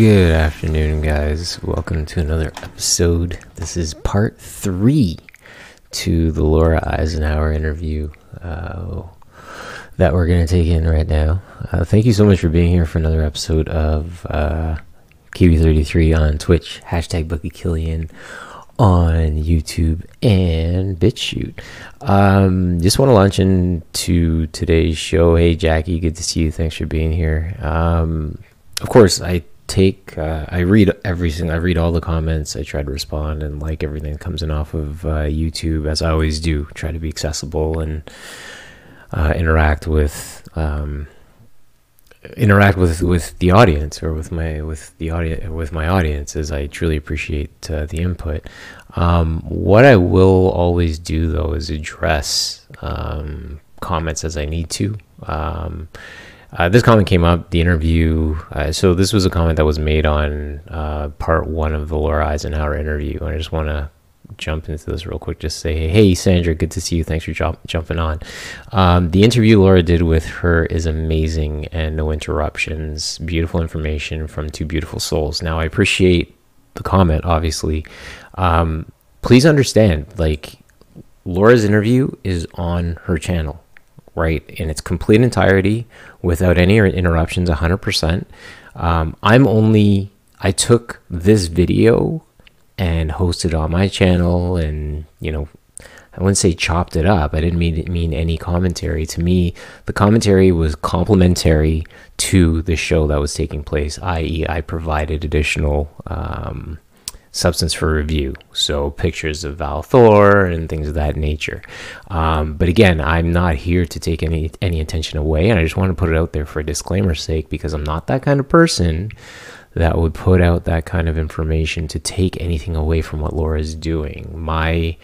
Good afternoon, guys. Welcome to another episode. This is part three to the Laura Eisenhower interview uh, that we're going to take in right now. Uh, thank you so much for being here for another episode of uh, Kiwi33 on Twitch, hashtag Bucky Killian on YouTube and BitChute. Um, just want to launch into today's show. Hey, Jackie, good to see you. Thanks for being here. Um, of course, I take uh, I read everything. I read all the comments. I try to respond and like everything that comes in off of uh, YouTube, as I always do. Try to be accessible and uh, interact with um, interact with with the audience or with my with the audience with my audience as I truly appreciate uh, the input. Um, what I will always do though is address um, comments as I need to. Uh, this comment came up, the interview. Uh, so, this was a comment that was made on uh, part one of the Laura Eisenhower interview. And I just want to jump into this real quick. Just say, hey, Sandra, good to see you. Thanks for jump- jumping on. Um, the interview Laura did with her is amazing and no interruptions. Beautiful information from two beautiful souls. Now, I appreciate the comment, obviously. Um, please understand, like, Laura's interview is on her channel right? In its complete entirety without any interruptions 100% um, i'm only i took this video and hosted on my channel and you know i wouldn't say chopped it up. I didn't mean mean any commentary. To me the commentary was complementary to the show that was taking place i.e i provided additional um, substance for review. So pictures of Val Thor and things of that nature. Um, but again, I'm not here to take any any attention away, and I just want to put it out there for a disclaimer's sake because I'm not that kind of person that would put out that kind of information to take anything away from what Laura is doing. My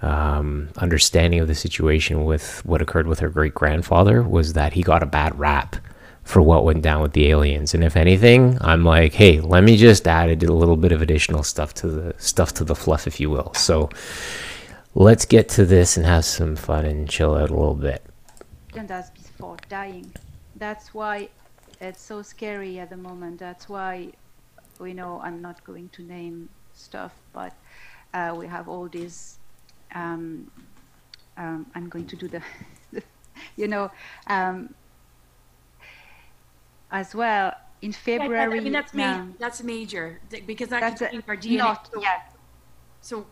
um, understanding of the situation with what occurred with her great grandfather was that he got a bad rap for what went down with the aliens. And if anything, I'm like, hey, let me just add a little bit of additional stuff to the stuff to the fluff, if you will. So let's get to this and have some fun and chill out a little bit. Does before dying. That's why it's so scary at the moment. That's why we know I'm not going to name stuff, but uh, we have all these. Um, um, I'm going to do the, you know, um, as well in February. Yeah, I mean that's major. Um, that's major because that that's can our DNA. Not, so, yeah. So,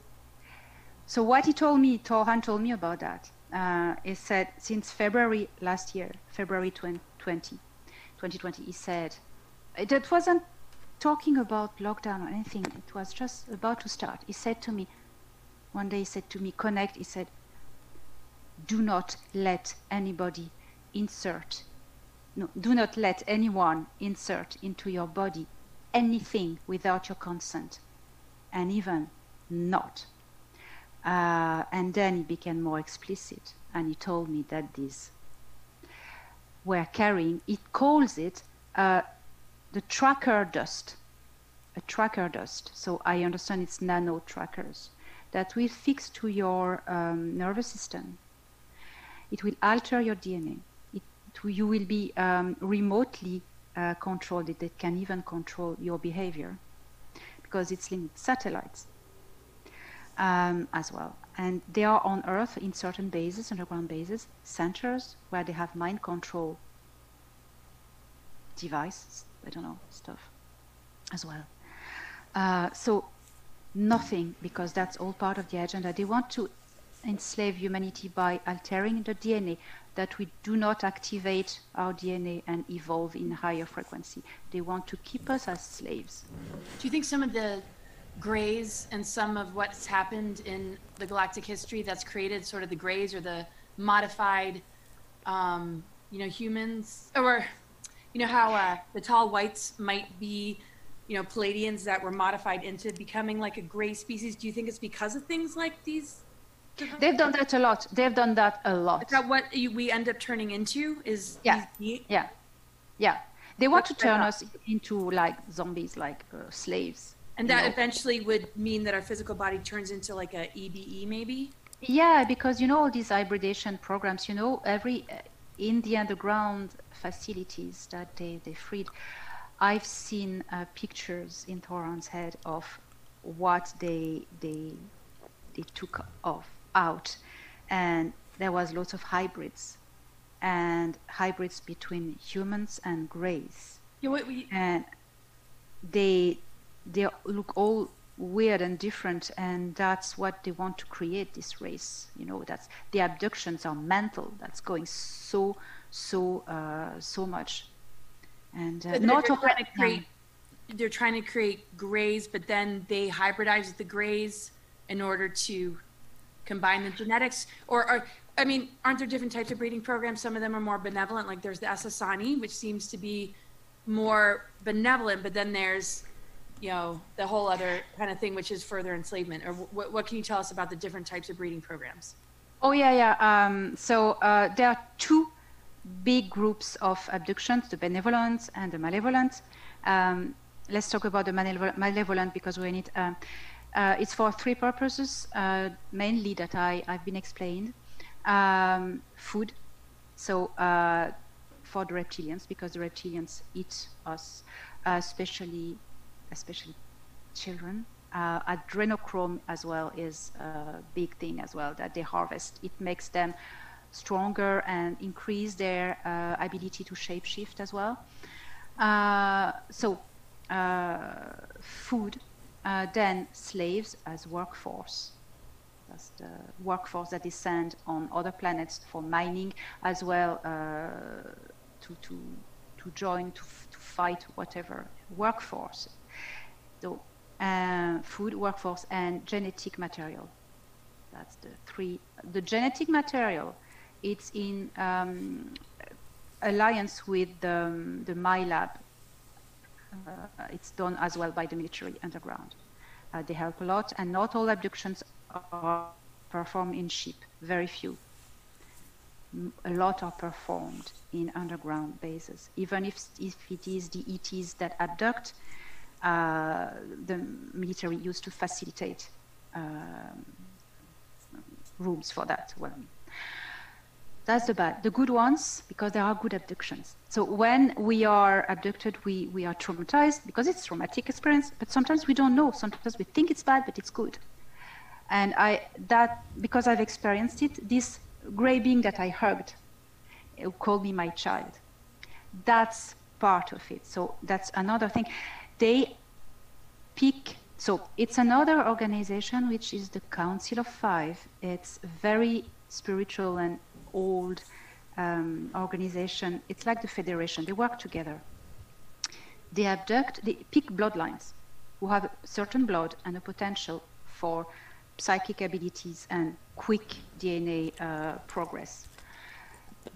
so what he told me, Thor Han told me about that. Uh, he said since February last year, February 20, 2020, he said it wasn't talking about lockdown or anything. It was just about to start. He said to me, one day he said to me, connect. He said, do not let anybody insert no, do not let anyone insert into your body anything without your consent, and even not. Uh, and then he became more explicit, and he told me that these were carrying, it calls it uh, the tracker dust, a tracker dust. So I understand it's nano trackers that will fix to your um, nervous system. It will alter your DNA you will be um, remotely uh, controlled. It, can even control your behavior because it's linked satellites um, as well. And they are on Earth in certain bases, underground bases, centers where they have mind control devices, I don't know, stuff as well. Uh, so nothing, because that's all part of the agenda. They want to enslave humanity by altering the DNA that we do not activate our DNA and evolve in higher frequency. They want to keep us as slaves. Do you think some of the grays and some of what's happened in the galactic history that's created sort of the grays or the modified, um, you know, humans, or you know how uh, the tall whites might be, you know, Pleiadians that were modified into becoming like a gray species? Do you think it's because of things like these They've done that a lot. They've done that a lot. Is that what we end up turning into? Is yeah, yeah, yeah. They want to turn us into like zombies, like uh, slaves. And that know? eventually would mean that our physical body turns into like a EBE, maybe. Yeah, because you know all these hybridation programs. You know, every uh, in the underground facilities that they they freed I've seen uh, pictures in Thor Han's head of what they they they took off out, and there was lots of hybrids, and hybrids between humans and greys, Yeah, what, we, and they they look all weird and different and that's what they want to create this race you know that's the abductions are mental that's going so so uh, so much and uh, not all- trying to create. They're trying to create grays, but then they hybridize the grays in order to combine the genetics. Or, I mean, aren't there different types of breeding programs? Some of them are more benevolent. Like there's the Essassani, which seems to be more benevolent, but then there's, you know, the whole other kind of thing, which is further enslavement. Or what, what can you tell us about the different types of breeding programs? Oh yeah, yeah. Um, so uh, there are two big groups of abductions: the benevolent and the malevolent. Um, let's talk about the malevo- malevolent because in it. Um, uh, it's for three purposes, uh, mainly that I I've been explained. Um, food, so uh, for the reptilians because the reptilians eat us, uh, especially especially children. Uh, adrenochrome as well is a big thing as well that they harvest. It makes them stronger and increase their uh, ability to shapeshift as well. So, food, uh, then slaves as workforce. That's the workforce that is sent on other planets for mining as well uh, to, to, to join, to, to fight whatever workforce. So, uh, food, workforce, and genetic material. That's the three. The genetic material, it's in um, alliance with the, the MILAB. Uh, it's done as well by the military underground. Uh, they help a lot, and not all abductions are performed in ship. Very few. A lot are performed in underground bases. Even if if it is the ETs that abduct, uh, the military used to facilitate um, rooms for that. Well, that's the bad. The good ones, because there are good abductions. So when we are abducted, we, we are traumatized because it's traumatic experience, but sometimes we don't know. Sometimes we think it's bad, but it's good. And I that because I've experienced it, this gray being that I hugged, called me my child, that's part of it. So that's another thing. They pick so it's another organization which is the council of five it's very spiritual and old um, organization. It's like the federation. They work together. They abduct they pick bloodlines who have certain blood and a potential for psychic abilities and quick dna uh, progress.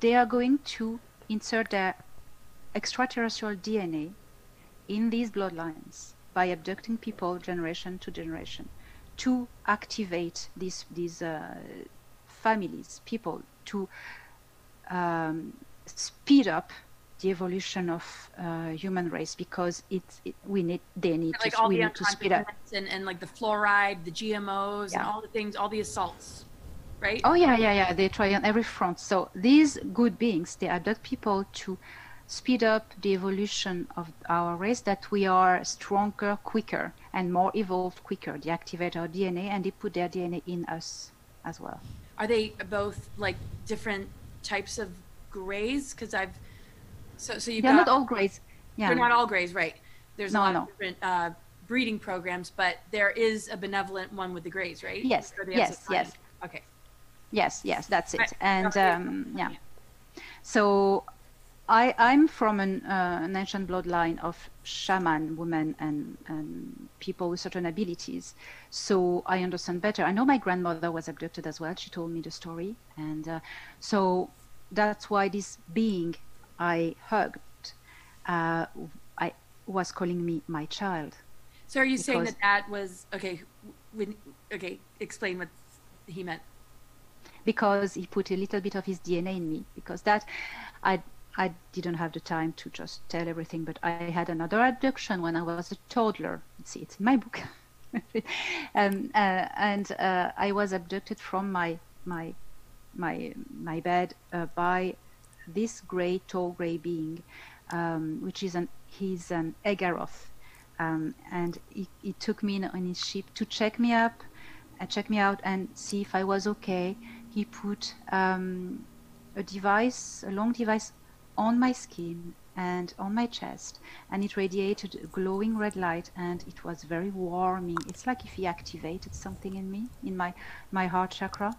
They are going to insert their extraterrestrial dna in these bloodlines by abducting people generation to generation to activate these these uh, families people to um, speed up the evolution of uh, human race because it, it we need they need Like to all we the need to speed up and, and like the fluoride, the GMOs, and all the things, all the assaults, right? Oh yeah, yeah, yeah. They try on every front. So these good beings, they abduct people to speed up the evolution of our race. That we are stronger, quicker, and more evolved quicker. They activate our DNA and they put their DNA in us as well. Are they both like different types of grays? Because I've so so you They're got not all greys. Yeah. they're not all grays, right? There's No, a lot no. of different uh, breeding programs, but there is a benevolent one with the grays, right? Yes, yes, yes. Okay. Yes, yes, that's it. Right. And Okay. um, yeah, so I I'm from an, uh, an ancient bloodline of shaman women and and people with certain abilities. So I understand better. I know my grandmother was abducted as well. She told me the story, and uh, so that's why this being I hugged, uh, I was calling me my child. So are you saying that that was okay? When okay, explain what he meant. because he put a little bit of his DNA in me. Because that, I I didn't have the time to just tell everything. But I had another abduction when I was a toddler. See, it's in my book. um, uh, and uh, I was abducted from my my my my bed uh, by this gray tall gray being um, which is an he's an Eggaroth, um, and he, he took me in, on his ship to check me up, and check me out and see if I was okay. He put um, a device, a long device, on my skin and on my chest, and it radiated a glowing red light, and it was very warming. It's like if he activated something in me, in my my heart chakra,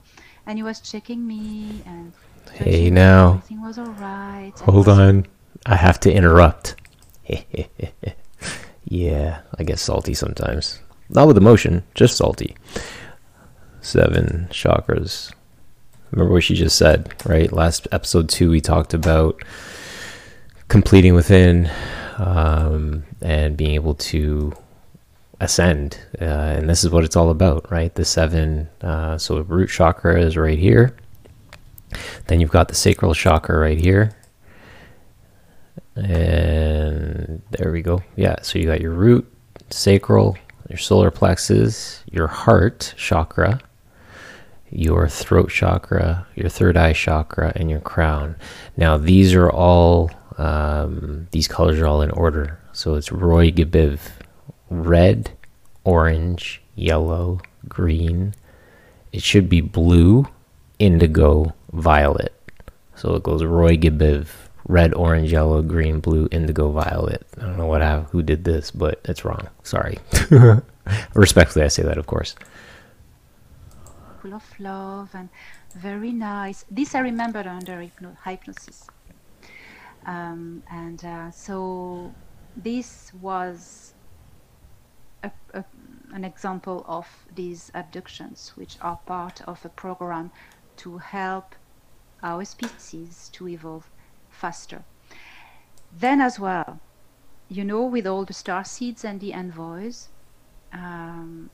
and he was checking me and. Hey, now. Everything was alright. Hold on. I have to interrupt. yeah, I get salty sometimes. Not with emotion, just salty. Seven chakras. Remember what she just said, right? Last episode two, we talked about completing within um, and being able to ascend. Uh, and this is what it's all about, right? The seven. Uh, so, root chakra is right here. Then you've got the sacral chakra right here. And there we go. Yeah, so you got your root, sacral, your solar plexus, your heart chakra, your throat chakra, your third eye chakra, and your crown. Now, these are all, um, these colors are all in order. So it's Roy G. Biv red, orange, yellow, green. It should be blue, indigo, violet. So it goes Roy G. Biv, red, orange, yellow, green, blue, indigo, violet. I don't know what I, who did this, but it's wrong. Sorry. Respectfully, I say that, of course. Full of love and very nice. This I remembered under hypno- hypnosis. Um, and uh, so this was a, a, an example of these abductions, which are part of a program to help our species to evolve faster. Then, as well, you know, with all the star seeds and the envoys, um,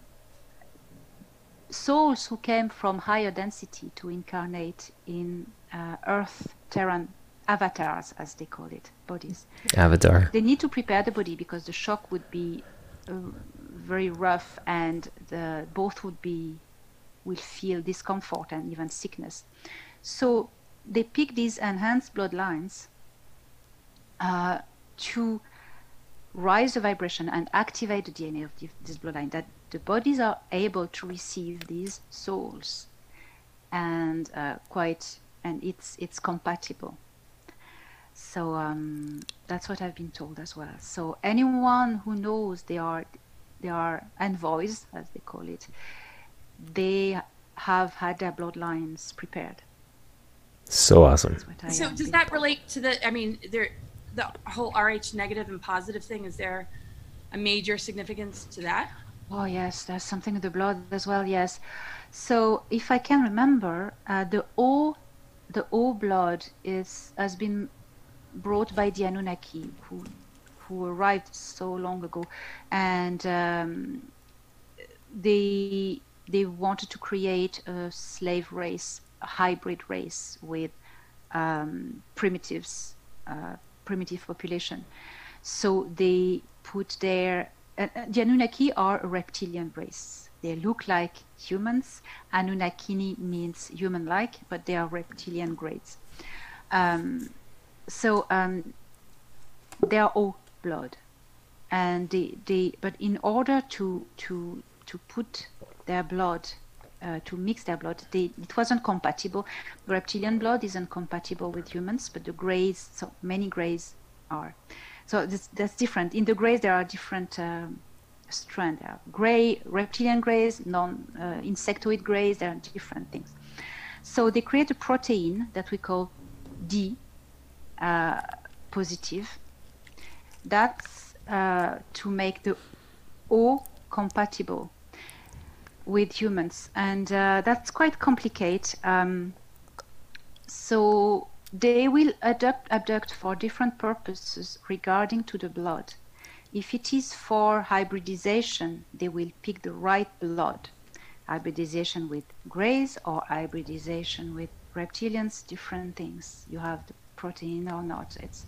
souls who came from higher density to incarnate in uh, Earth Terran avatars, as they call it, bodies. Avatar. They need to prepare the body because the shock would be uh, very rough, and the both would be will feel discomfort and even sickness. So they pick these enhanced bloodlines uh, to rise the vibration and activate the DNA of the, this bloodline. That the bodies are able to receive these souls, and uh, quite, and it's it's compatible. So um, that's what I've been told as well. So anyone who knows they are they are envoys, as they call it, they have had their bloodlines prepared. So awesome. That's what I So does that told. relate to the? I mean, there, the whole Rh negative and positive thing. Is there a major significance to that? Oh yes, there's something in the blood as well. Yes. So if I can remember, uh, the O, the O blood is has been brought by the Anunnaki who who arrived so long ago, and um, they they wanted to create a slave race, a hybrid race with um, primitives, uh, primitive population. So they put their uh, uh, the Anunnaki are a reptilian race. They look like humans. Anunnakini means human-like, but they are reptilian grades. Um, so um, they are all blood, and they, they but in order to to to put their blood uh, to mix their blood, they, it wasn't compatible. Reptilian blood isn't compatible with humans, but the greys, so many greys are. So this, that's different. In the greys, there are different um, strands. There are gray, reptilian greys, non-insectoid greys. There are different things. So they create a protein that we call D uh, positive. That's uh, to make the O compatible with humans, and uh, that's quite complicated. Um, so they will abduct, abduct for different purposes regarding to the blood. If it is for hybridization, they will pick the right blood. Hybridization with greys or hybridization with reptilians, different things. You have the protein or not. It's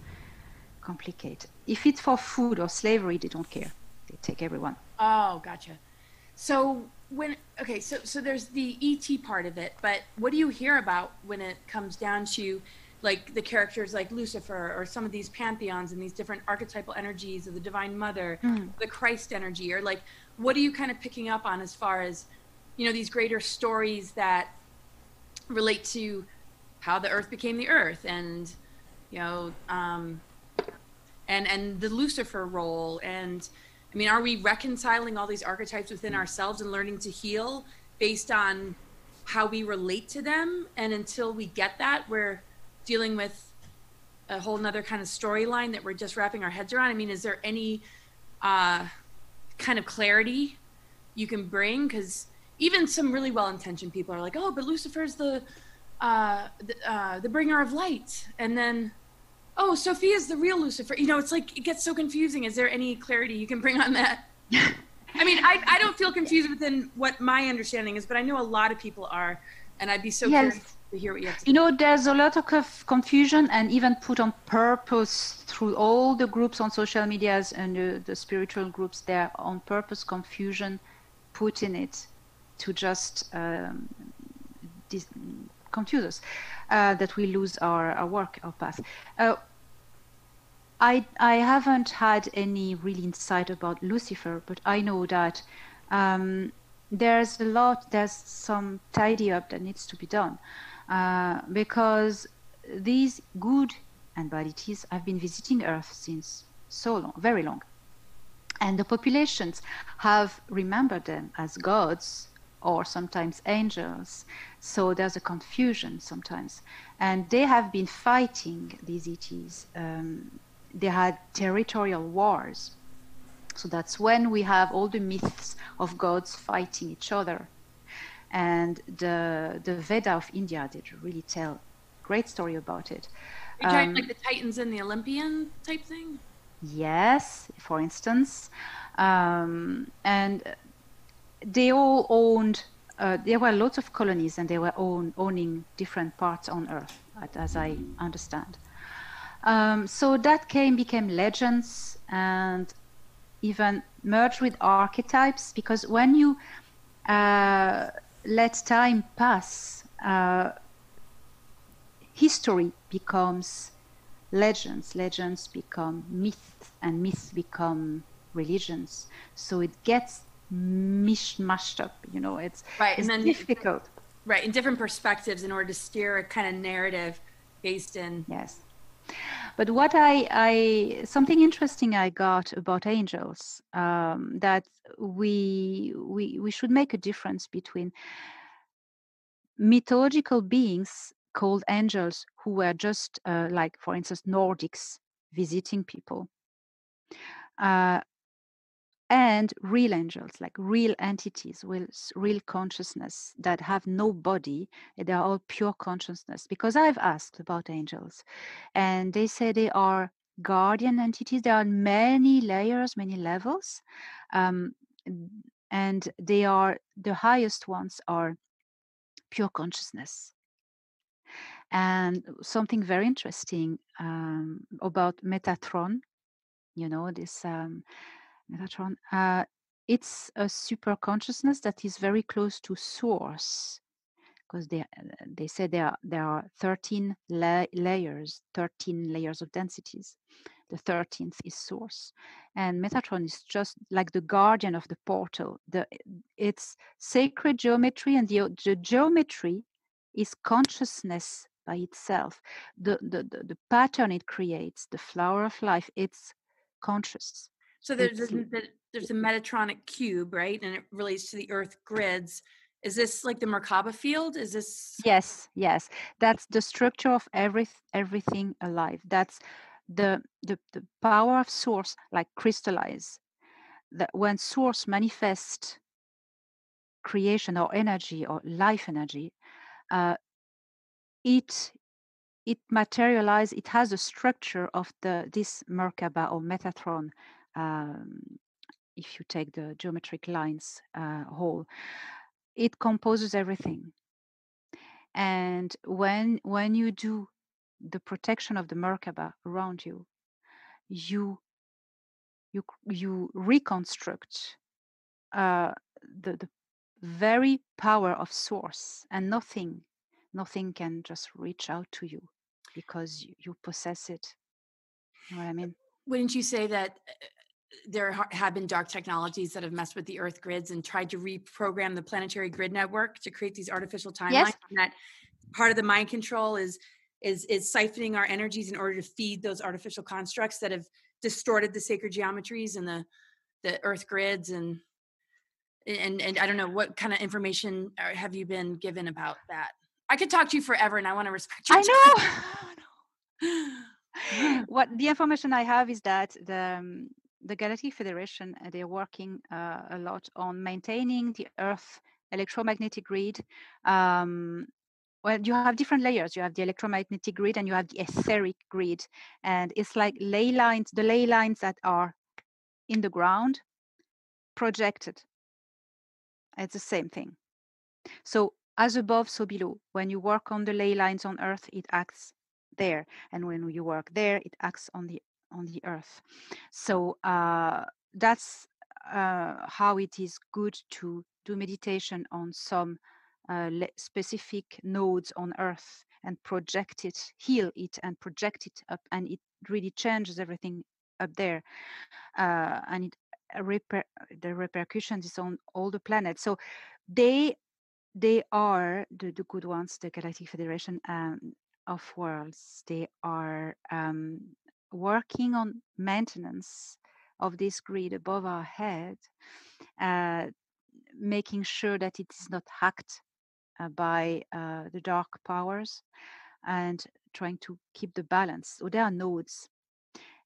complicated. If it's for food or slavery, they don't care. They take everyone. Oh, gotcha. So when okay, so so there's the ET part of it, but what do you hear about when it comes down to like the characters like Lucifer or some of these pantheons and these different archetypal energies of the Divine Mother, Mm. the Christ energy, or like what are you kind of picking up on as far as you know these greater stories that relate to how the Earth became the Earth and you know um, and and the Lucifer role and I mean, are we reconciling all these archetypes within ourselves and learning to heal based on how we relate to them? And until we get that, we're dealing with a whole nother kind of storyline that we're just wrapping our heads around. I mean, is there any uh, kind of clarity you can bring? Because even some really well-intentioned people are like, "Oh, but Lucifer's the uh, the, uh, the bringer of light," and then oh, Sophia's the real Lucifer. You know, it's like it gets so confusing. Is there any clarity you can bring on that? I mean, I, I don't feel confused within what my understanding is, but I know a lot of people are, and I'd be so Yes. curious to hear what you have to You know, there's a lot of confusion and even put on purpose through all the groups on social medias and the, the spiritual groups. There on purpose confusion put in it to just um, dis- confuse us, uh, that we lose our, our work, our path. Uh, I I haven't had any real insight about Lucifer, but I know that um, there's a lot, there's some tidy up that needs to be done uh, because these good and bad entities have been visiting Earth since so long, very long, and the populations have remembered them as gods or sometimes angels. So there's a confusion sometimes, and they have been fighting these ETs. Um, they had territorial wars. So that's when we have all the myths of gods fighting each other. And the the Veda of India did really tell great story about it. Are you talking Um, like the Titans and the Olympian type thing? Yes, for instance, um, and they all owned. Uh, there were lots of colonies, and they were own, owning different parts on Earth, as I understand. Um, so that came became legends and even merged with archetypes because when you uh, let time pass, uh, history becomes legends, legends become myths, and myths become religions. So it gets mishmashed up. You know, it's Right, it's and then difficult. right in different perspectives in order to steer a kind of narrative based in Yes. But what I, I something interesting I got about angels um, that we we we should make a difference between mythological beings called angels who were just uh, like for instance Nordics visiting people. Uh, and real angels like real entities with real consciousness that have no body they are all pure consciousness because i've asked about angels and they say they are guardian entities. There are many layers many levels um, and they are the highest ones are pure consciousness. And something very interesting um, about metatron you know this um, metatron uh, it's a super consciousness that is very close to source because they uh, they say there are, there are 13 la- layers 13 layers of densities. The 13th is source. And metatron is just like the guardian of the portal. The it's sacred geometry and the, the geometry is consciousness by itself. The, the the the pattern it creates the flower of life it's conscious so there's a, there's a metatronic cube right and it relates to the earth grids is this like the merkaba field is this Yes, yes. That's the structure of every everything alive. That's the the, the power of source, like crystallize. That when source manifests creation or energy or life energy, uh, it it materialize. It has a structure of the this Merkaba or Metatron. Um, if you take the geometric lines uh, whole, it composes everything. And when when you do the protection of the Merkaba around you, you you you reconstruct uh, the the very power of source, and nothing nothing can just reach out to you. because you, you possess it. You know what I mean? Wouldn't you say that uh, there have been dark technologies that have messed with the Earth grids and tried to reprogram the planetary grid network to create these artificial timelines? Yes. And that part of the mind control is is is siphoning our energies in order to feed those artificial constructs that have distorted the sacred geometries and the the Earth grids and and and I don't know what kind of information uh, have you been given about that. I could talk to you forever, and I want to respect your I know. what the information I have is that the um, the Galactic Federation uh, they're working uh, a lot on maintaining the Earth electromagnetic grid. Um, well, you have different layers. You have the electromagnetic grid and you have the etheric grid, and it's like ley lines. The ley lines that are in the ground projected. It's the same thing. So as above, so below. When you work on the ley lines on Earth, it acts there, and when you work there, it acts on the on the Earth. So uh, that's uh, how it is good to do meditation on some uh, le- specific nodes on Earth and project it, heal it, and project it up, and it really changes everything up there, uh, and it uh, reper- the repercussions is on all the planets. So they they are the, the good ones, the Galactic Federation um, of Worlds. They are um, working on maintenance of this grid above our head, uh, making sure that it is not hacked uh, by uh, the dark powers, and trying to keep the balance. So there are nodes,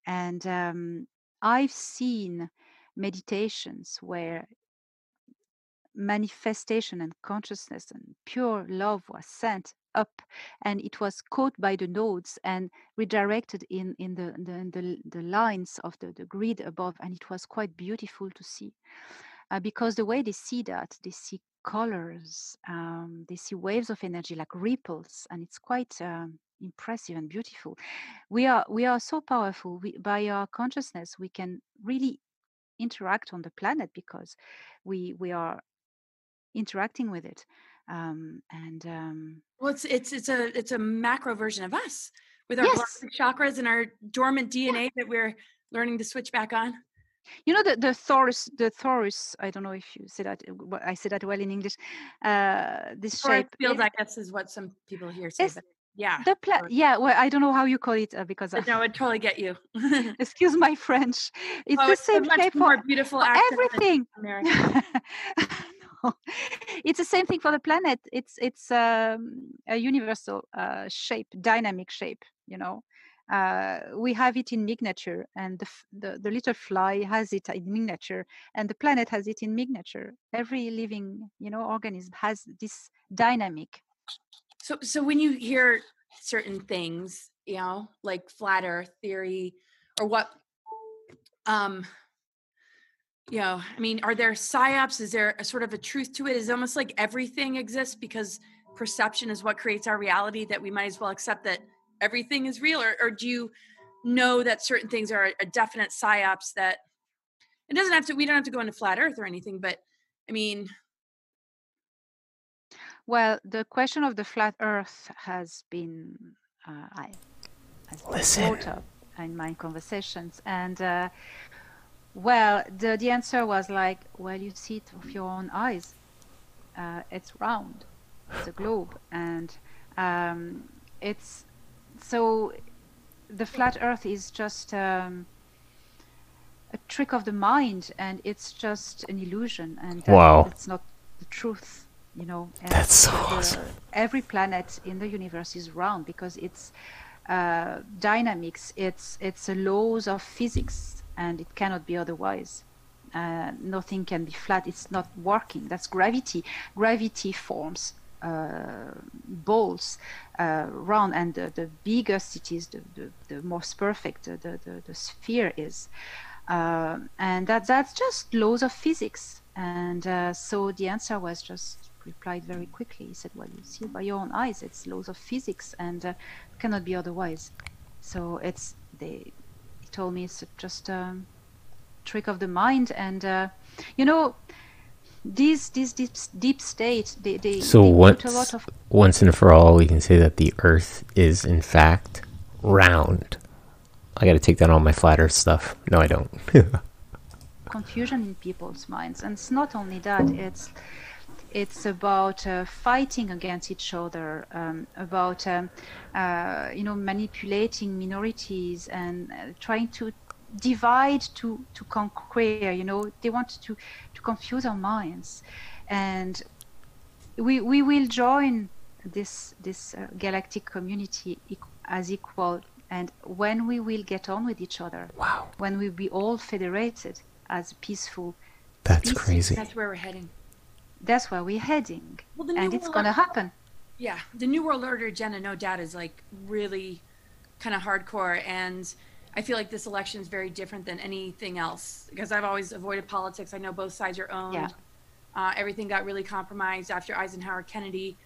and um, I've seen meditations where manifestation and consciousness and pure love was sent up and it was caught by the nodes and redirected in in the the, the, the lines of the, the grid above and it was quite beautiful to see. Uh, because the way they see that they see colors um, they see waves of energy like ripples and it's quite um, impressive and beautiful. We are we are so powerful we, by our consciousness we can really interact on the planet because we we are interacting with it um, and um, Well, it's it's it's a it's a macro version of us with our Yes. chakras and our dormant DNA that we're learning to switch back on. you know the the torus the torus I don't know if you say that I say that well in English uh, this Or shape field, I guess, is what some people here say. Yeah, the pla- yeah well I don't know how you call it uh, because but no, I totally get you. excuse my French it's oh, the it's same much shape more for beautiful for everything. it's the same thing for the planet. It's it's um, a universal uh, shape dynamic shape you know? Uh, we have it in miniature and the, the the little fly has it in miniature and the planet has it in miniature. Every living you know organism has this dynamic. So, so when you hear certain things, you know, like flat Earth theory, or what, um, you know, I mean, are there psyops? Is there a sort of a truth to it? Is it almost like everything exists because perception is what creates our reality? That we might as well accept that everything is real, or, or do you know that certain things are a definite psyops that it doesn't have to? We don't have to go into flat Earth or anything, but I mean, well the question of the flat earth has been uh, I, has been brought up in my conversations and uh, well the, the answer was like well you see it with your own eyes uh, it's round it's a globe and um, it's so the flat earth is just um, a trick of the mind and it's just an illusion and that Wow. it's not the truth you know and That's so the- awesome. every planet in the universe is round because it's uh, dynamics it's it's a laws of physics and it cannot be otherwise. Uh, nothing can be flat. It's not working. That's gravity. Gravity forms uh, balls uh, round and the, the biggest it is the, the, the most perfect the, the, the, the sphere is. Um, and that that's just laws of physics. And uh, so the answer was just replied very quickly. He said well you see by your own eyes it's laws of physics and uh, cannot be otherwise. So it's they he told me it's just a trick of the mind and uh, you know these these deep, deep state they, they, So they once, a lot of once and for all, we can say that the Earth is in fact round. I got to take down all my flat Earth stuff. No, I don't. confusion in people's minds and it's not only that it's it's about uh, fighting against each other um, about um, uh, you know manipulating minorities and uh, trying to divide to to conquer you know they want to to confuse our minds and we we will join this this uh, galactic community as equal and when we will get on with each other wow, when we will be all federated as peaceful that's crazy. That's where we're heading. That's where we're heading Well, and it's going to happen Yeah, the New World Order agenda, no doubt, is like really kind of hardcore. And I feel like this election is very different than anything else because I've always avoided politics. I know both sides are owned. Yeah. Uh, everything got really compromised after Eisenhower Kennedy.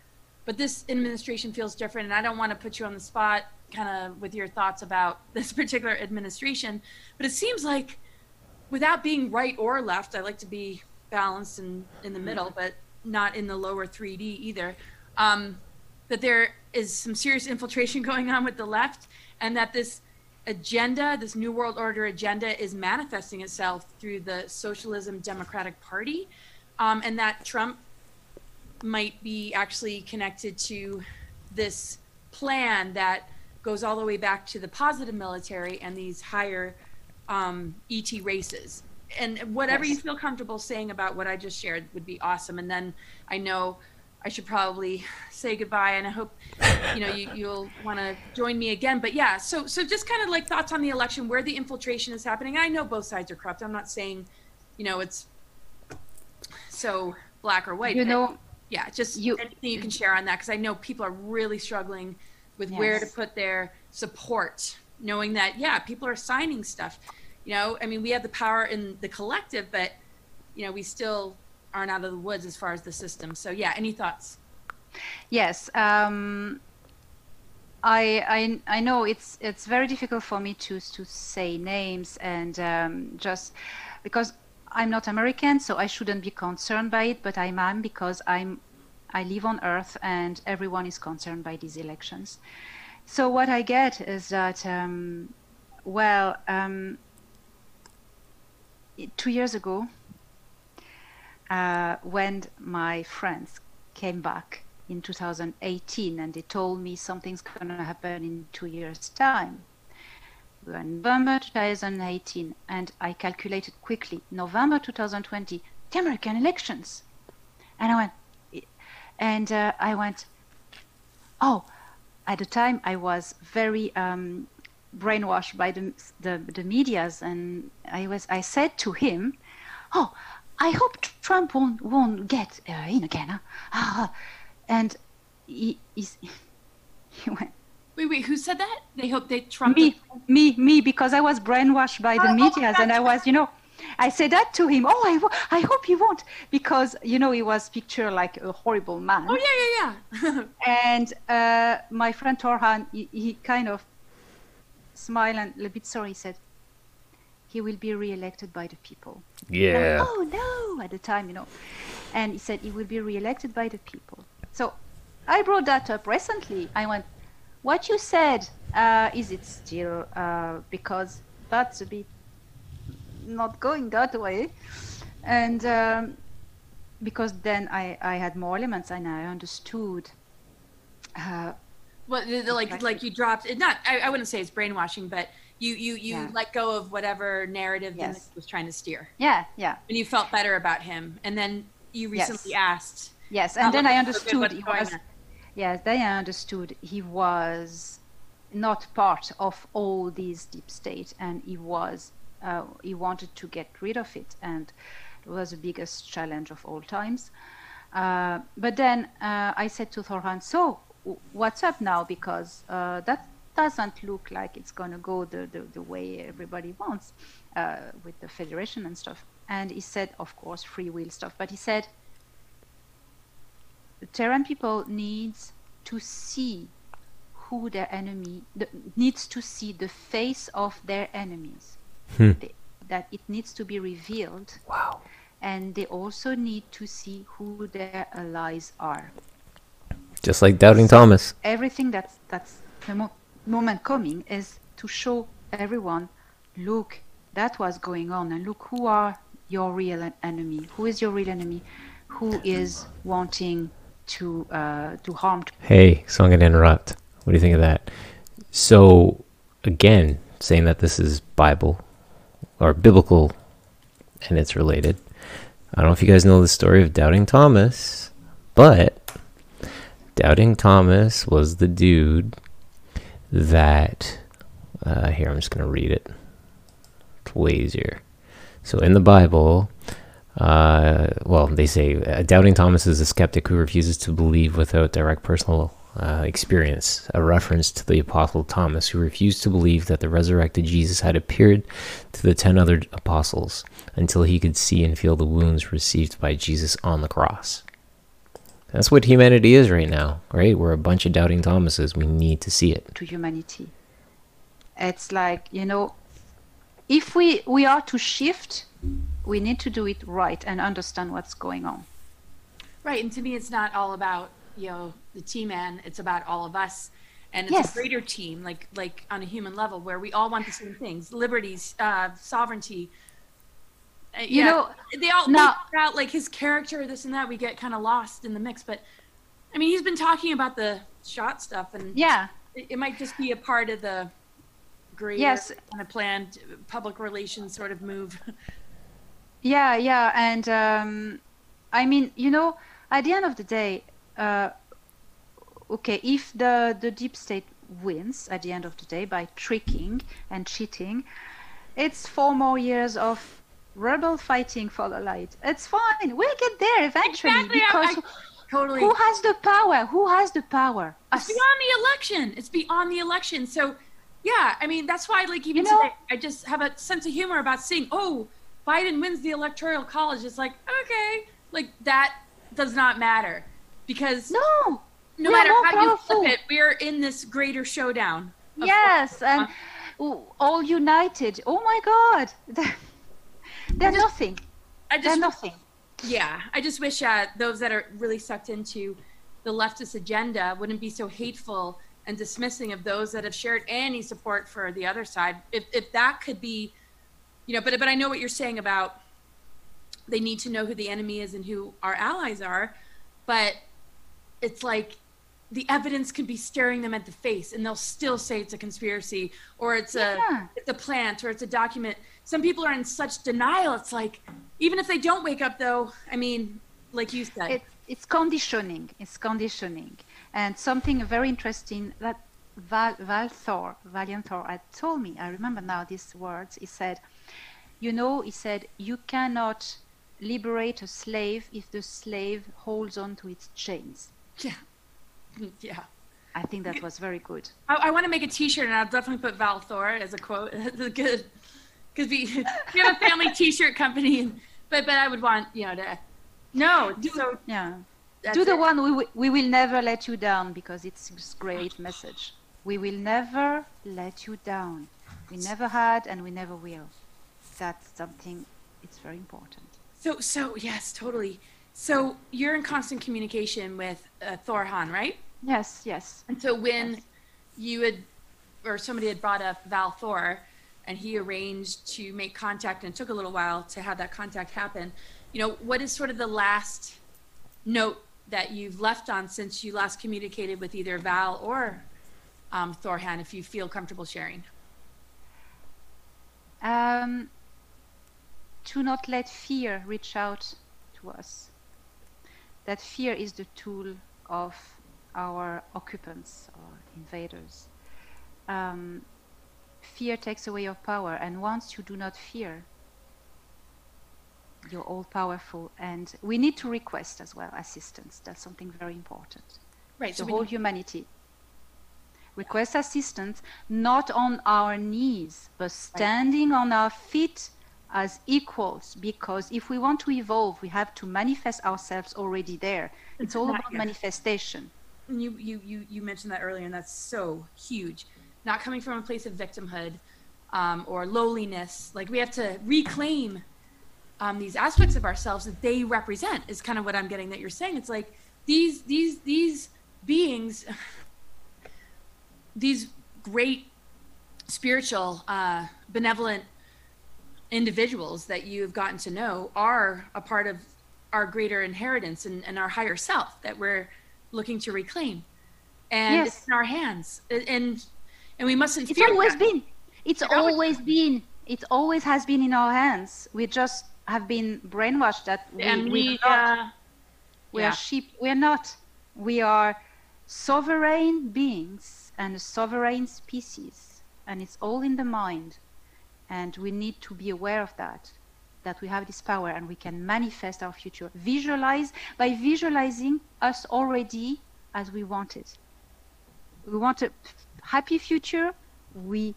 But this administration feels different. And I don't want to put you on the spot kind of with your thoughts about this particular administration. But it seems like without being right or left, I like to be balanced and in the middle, but not in the lower 3D either. Um, that there is some serious infiltration going on with the left, and that this agenda, this New World Order agenda, is manifesting itself through the Socialism Democratic Party, um, and that Trump might be actually connected to this plan that goes all the way back to the positive military and these higher um, ET races. And whatever you feel comfortable saying about what I just shared would be awesome. And then I know I should probably say goodbye, and I hope you know you, you'll want to join me again. But yeah, so so just kind of like thoughts on the election, where the infiltration is happening. I know both sides are corrupt. I'm not saying, you know, it's so black or white. you know yeah, just you- anything you can share on that because I know people are really struggling with where to put their support, knowing that yeah, people are signing stuff. You know, I mean, we have the power in the collective, but you know, we still aren't out of the woods as far as the system. So yeah, any thoughts? yes um, I, I I know it's it's very difficult for me to to say names and um, just because I'm not American, so I shouldn't be concerned by it, but I am because I'm I live on Earth and everyone is concerned by these elections. So what I get is that um, well, um, two years ago, uh, when my friends came back in 2018 and they told me something's going to happen in two years' time. We were in November 2018, and I calculated quickly November 2020, the American elections. And I went, and uh, I went, oh, at the time I was very um, brainwashed by the, the the media's, and I was I said to him, oh, I hope Trump won't won't get uh, in again. Huh? Ah, and he he's, he went Wait, wait, who said that? They hope they Trump. me me me because I was brainwashed by the Oh, media's, and I was you know. I said that to him. Oh, I, I hope he won't, because you know he was pictured like a horrible man. Oh yeah, yeah, yeah. And uh, my friend Thor Han, he, he kind of smiled and a bit sorry. He said, "He will be re-elected by the people." And I went, Yeah. oh no! At the time, you know, and he said he will be re-elected by the people. So I brought that up recently. I went, "What you said, uh, is it still uh, because that's a bit not going that way?" And um, because then I, I had more elements and I understood. Uh, What the- the- like like you dropped it? Not I, I wouldn't say it's brainwashing, but you you you Yeah. let go of whatever narrative Yes. Was trying to steer, yeah, yeah, and you felt better about him. And then you recently Yes. asked. yes. And then I understood he was? Yes, then I understood he was not part of all these deep state, and he was uh, he wanted to get rid of it, and it was the biggest challenge of all times. Uh, but then uh, I said to Thor Han, "So w- what's up now? Because uh, that doesn't look like it's going to go the, the, the way everybody wants uh, with the federation and stuff." And he said, "Of course, free will stuff," but he said the Terran people needs to see who their enemy the, needs to see the face of their enemies. Hmm. They- that it needs to be revealed, Wow. and they also need to see who their allies are. Just like doubting Thomas. Everything that's that's the mo- moment coming is to show everyone, look, that was going on, and look who are your real enemy. Who is your real enemy? Who is wanting to uh, do harm Hey, so I'm to interrupt. What do you think of that? So, again, saying that this is Bible or biblical and it's related. I don't know if you guys know the story of Doubting Thomas, but Doubting Thomas was the dude that. Uh, here, I'm just going to read it. It's way easier. So, in the Bible, uh, well, they say uh, doubting Thomas is a skeptic who refuses to believe without direct personal uh, experience. A reference to the apostle Thomas, who refused to believe that the resurrected Jesus had appeared to the ten other apostles until he could see and feel the wounds received by Jesus on the cross. That's what humanity is right now, right? We're a bunch of doubting Thomases. We need to see it. to humanity. It's like you know, if we we are to shift, we need to do it right and understand what's going on. Right, and to me, it's not all about you know the team man. It's about all of us, and it's Yes. a greater team, like like on a human level, where we all want the same things: liberties, uh, sovereignty. Uh, You yeah, know, they all now- talk about like his character, this and that. We get kind of lost in the mix, but I mean, he's been talking about the shot stuff, and Yeah, it, it might just be a part of the greater Yes. kind of planned public relations sort of move. yeah, yeah, and um, I mean, you know, at the end of the day, uh, okay, if the the deep state wins at the end of the day by tricking and cheating, it's four more years of rebel fighting for the light. It's fine. We'll get there eventually Exactly, because I totally. who has the power? Who has the power? It's Us. beyond the election. It's beyond the election. So, yeah, I mean, that's why, like, even You know- today, I just have a sense of humor about seeing, oh, Biden wins the electoral college. It's like, okay, like, that does not matter because no, No. matter more how you flip it, we're in this greater showdown. of- Yes, and uh, all united. Oh my God, they're just- nothing. I They're just, nothing. yeah, I just wish uh, those that are really sucked into the leftist agenda wouldn't be so hateful and dismissing of those that have shared any support for the other side. If if that could be, you know, but but I know what you're saying about they need to know who the enemy is and who our allies are, but it's like the evidence can be staring them at the face and they'll still say it's a conspiracy or it's a Yeah. it's a plant or it's a document. Some people are in such denial. It's like even if they don't wake up though, I mean, like you said. It, it's conditioning. It's conditioning. And something very interesting that Val, Val Thor, Valiant Thor, had told me. I remember now these words. He said, "You know," he said, "you cannot liberate a slave if the slave holds on to its chains." yeah. Yeah. I think that was very good. I, I want to make a T-shirt, and I'll definitely put Val Thor as a quote. That's good, because we we have a family T-shirt company, and, but but I would want you know to no. So Yeah. Do the it. one we, wi- we will never let you down because it's a great message. We will never let you down. We never had and we never will. That's something. It's very important. So so yes, totally. So you're in constant communication with uh, Thor Han, right? Yes, yes. And so when Yes. you had, or somebody had brought up Val Thor, and he arranged to make contact, and it took a little while to have that contact happen. You know, what is sort of the last note that you've left on since you last communicated with either Val or um, Thor Han, if you feel comfortable sharing? Um, to not let fear reach out to us. That fear is the tool of our occupants or invaders. Um, fear takes away your power, and once you do not fear, you're all powerful. And we need to request as well assistance. That's something very important Right. the we- whole humanity. Request assistance not on our knees, but standing on our feet as equals. Because if we want to evolve, we have to manifest ourselves already there. It's all about manifestation. And you, you, you, you mentioned that earlier, and that's so huge. Not coming from a place of victimhood um, or lowliness. Like we have to reclaim um, these aspects of ourselves that they represent is kind of what i'm getting that you're saying it's like these these these beings these great spiritual uh, benevolent individuals that you've gotten to know are a part of our greater inheritance and, and our higher self that we're looking to reclaim and Yes. it's in our hands and and we mustn't It's always that. been. It's it- always been. It always has been in our hands. We just have been brainwashed that we, and we we are not. uh, We yeah. are sheep. We are not. We are sovereign beings and a sovereign species, and it's all in the mind. And we need to be aware of that. That we have this power and we can manifest our future. Visualize by visualizing us already as we want it. We want a happy future. We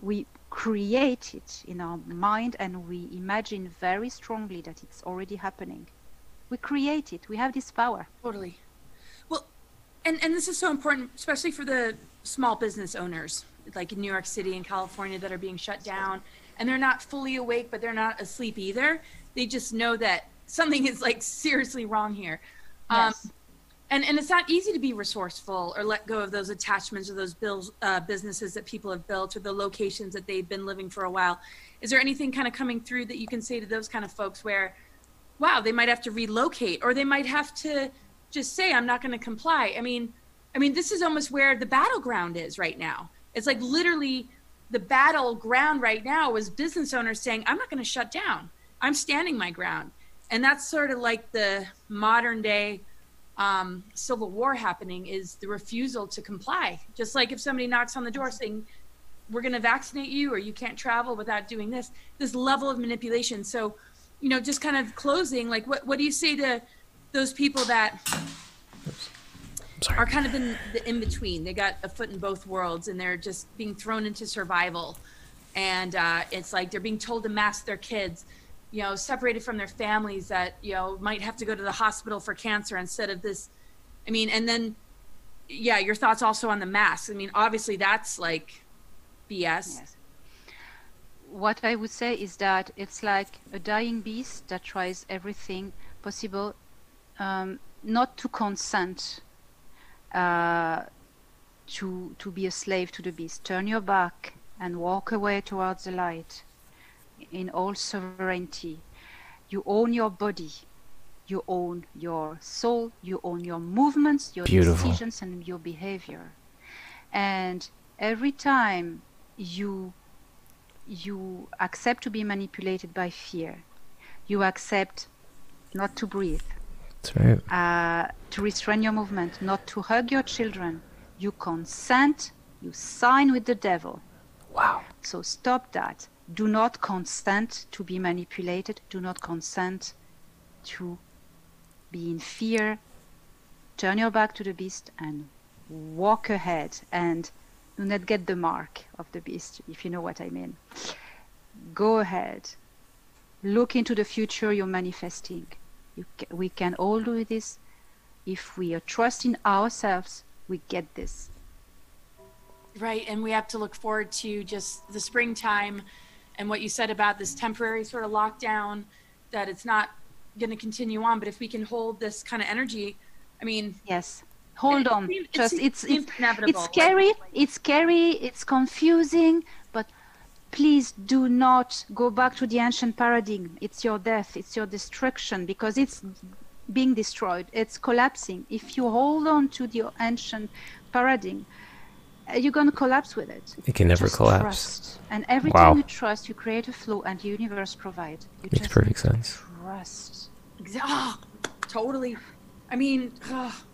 we create it in our mind and we imagine very strongly that it's already happening. We create it. We have this power. Totally. Well, and and this is so important, especially for the small business owners, like in New York City and California, that are being shut down, and they're not fully awake, but they're not asleep either. They just know that something is like seriously wrong here. Um, Yes. And and it's not easy to be resourceful or let go of those attachments or those bills uh, businesses that people have built or the locations that they've been living for a while. Is there anything kind of coming through that you can say to those kind of folks where wow they might have to relocate or they might have to just say i'm not going to comply. I mean i mean this is almost where the battleground is right now. It's like literally the battleground right now is business owners saying i'm not going to shut down. I'm standing my ground. And that's sort of like the modern day um, civil war happening is the refusal to comply. Just like if somebody knocks on the door saying, "We're going to vaccinate you," or "You can't travel without doing this," this level of manipulation. So, you know, just kind of closing. Like, what what do you say to those people that are kind of in the in between? They got a foot in both worlds, and they're just being thrown into survival. And uh, it's like they're being told to mask their kids you know, separated from their families that, you know, might have to go to the hospital for cancer instead of this. I mean, and then, yeah, your thoughts also on the mask. I mean, obviously that's like BS. Yes. What I would say is that it's like a dying beast that tries everything possible um, not to consent uh, to to be a slave to the beast. Turn your back and walk away towards the light in all sovereignty. You own your body. You own your soul. You own your movements, your Beautiful. decisions, and your behavior. And every time you you accept to be manipulated by fear, you accept not to breathe, That's right. uh, to restrain your movement, not to hug your children, you consent, you sign with the devil. Wow. So stop that. Do not consent to be manipulated. Do not consent to be in fear. Turn your back to the beast and walk ahead and do not get the mark of the beast, if you know what I mean. Go ahead. Look into the future you're manifesting. You ca- we can all do this. If we are trusting ourselves, we get this. Right. And we have to look forward to just the springtime and what you said about this temporary sort of lockdown, that it's not going to continue on. But if we can hold this kind of energy, I mean, Yes. Hold on. seems- Just it's it's it's scary. It's scary. It's confusing. But please do not go back to the ancient paradigm. It's your death. It's your destruction because it's being destroyed. It's collapsing. If you hold on to the ancient paradigm, you're gonna collapse with it. It can never Just collapse. Trust. And every Wow. time you trust, you create a flow, and the universe provides. Makes just perfect sense. trust. Oh, totally. I mean, ah.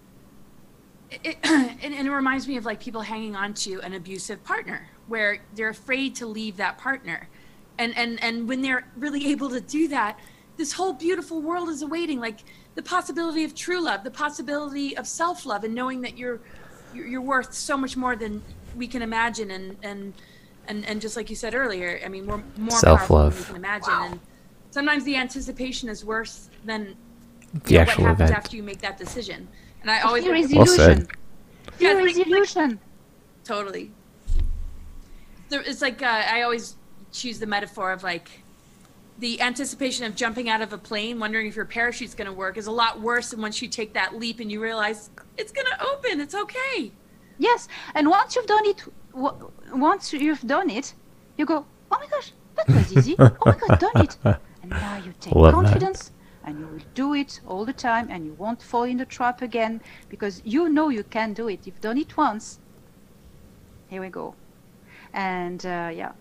it, it, and, and it reminds me of like people hanging on to an abusive partner where they're afraid to leave that partner. And, and, and when they're really able to do that, this whole beautiful world is awaiting like the possibility of true love, the possibility of self love, and knowing that you're, you're, you're worth so much more than we can imagine. And, and, and, and just like you said earlier, I mean, we're more powerful than we Self-love. can imagine. And sometimes the anticipation is worse than The know, actual what happens event. after you make that decision. And I always Fear is Well said. illusion. Yeah, Fear it's is like- illusion. totally. It's like uh, I always choose the metaphor of like the anticipation of jumping out of a plane, wondering if your parachute's going to work, is a lot worse than once you take that leap and you realize it's going to open. It's okay. Yes, and once you've done it, w- once you've done it, you go, oh my gosh, that was easy. oh my god, done it. And now you take Love that. confidence and you will do it all the time and you won't fall in the trap again because you know you can do it. You've done it once. Here we go. And uh, yeah,